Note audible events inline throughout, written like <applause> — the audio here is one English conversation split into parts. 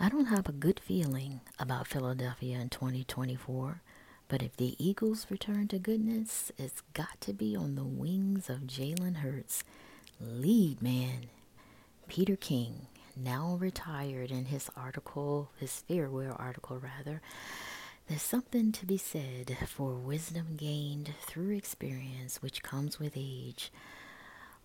I don't have a good feeling about Philadelphia in 2024, but if the Eagles return to goodness, it's got to be on the wings of Jalen Hurts, lead man. Peter King, now retired in his article, his farewell article rather, there's something to be said for wisdom gained through experience, which comes with age.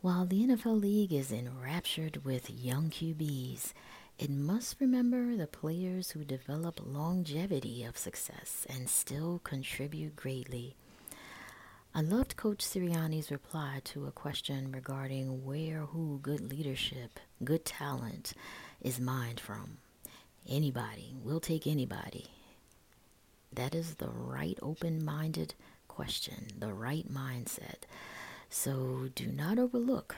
While the NFL League is enraptured with young QBs, it must remember the players who develop longevity of success and still contribute greatly. I loved Coach Sirianni's reply to a question regarding where who good leadership, good talent is mined from. Anybody, we'll take anybody. That is the right open minded question, the right mindset. So do not overlook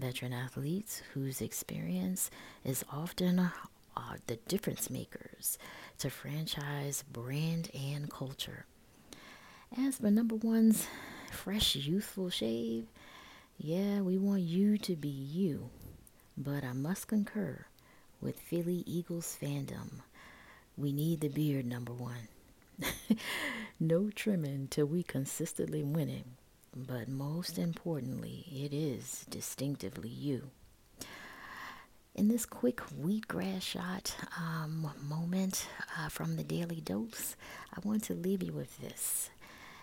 veteran athletes whose experience is often uh, the difference makers to franchise brand and culture. As for number one's fresh, youthful shave, yeah, we want you to be you. But I must concur with Philly Eagles fandom. We need the beard, number one. <laughs> no trimming till we consistently winning. But most importantly, it is distinctively you. In this quick wheatgrass shot um, moment uh, from the Daily Dose, I want to leave you with this.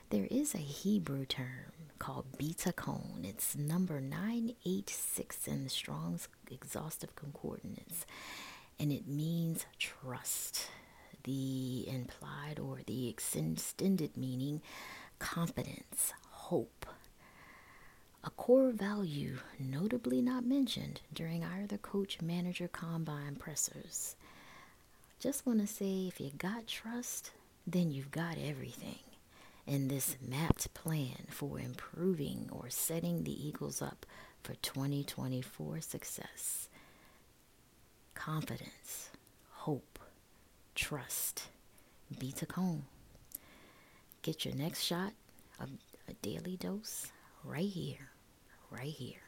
There is a Hebrew term called bitachon. It's number 986 in the Strong's Exhaustive Concordance, and it means trust the implied or the extended meaning confidence, hope. A core value notably not mentioned during either coach manager combine pressers. Just want to say if you got trust, then you've got everything in this mapped plan for improving or setting the Eagles up for 2024 success. Confidence, hope, trust. Bitachon. Get your next shot a daily dose right here, right here.